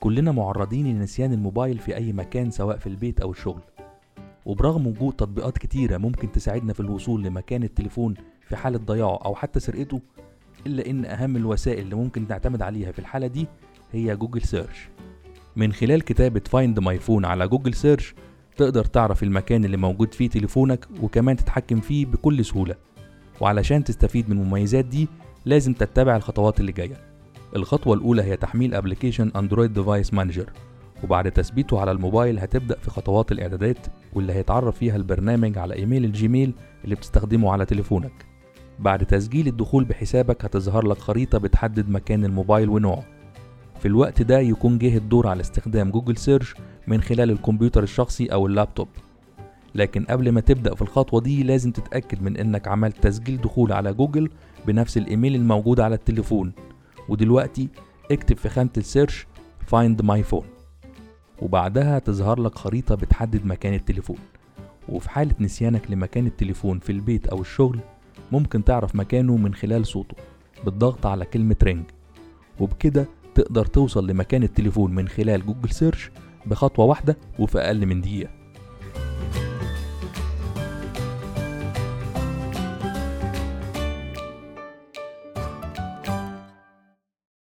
كلنا معرضين لنسيان الموبايل في أي مكان سواء في البيت أو الشغل. وبرغم وجود تطبيقات كتيرة ممكن تساعدنا في الوصول لمكان التليفون في حالة ضياعه أو حتى سرقته إلا إن أهم الوسائل اللي ممكن نعتمد عليها في الحالة دي هي جوجل search. من خلال كتابة find my phone على جوجل search تقدر تعرف المكان اللي موجود فيه تليفونك وكمان تتحكم فيه بكل سهولة. وعلشان تستفيد من المميزات دي لازم تتبع الخطوات اللي جاية. الخطوة الأولى هي تحميل application Android Device Manager وبعد تثبيته على الموبايل هتبدأ في خطوات الإعدادات واللي هيتعرف فيها البرنامج على إيميل الجيميل اللي بتستخدمه على تليفونك. بعد تسجيل الدخول بحسابك هتظهر لك خريطة بتحدد مكان الموبايل ونوعه. في الوقت ده يكون جه الدور على استخدام جوجل search من خلال الكمبيوتر الشخصي أو اللابتوب. لكن قبل ما تبدأ في الخطوة دي لازم تتأكد من إنك عملت تسجيل دخول على جوجل بنفس الإيميل الموجود على التليفون. ودلوقتي اكتب في خانة ال search Find My Phone. وبعدها تظهر لك خريطة بتحدد مكان التليفون. وفي حالة نسيانك لمكان التليفون في البيت أو الشغل ممكن تعرف مكانه من خلال صوته بالضغط على كلمة ring وبكده تقدر توصل لمكان التليفون من خلال جوجل search بخطوة واحدة وفي أقل من دقيقة.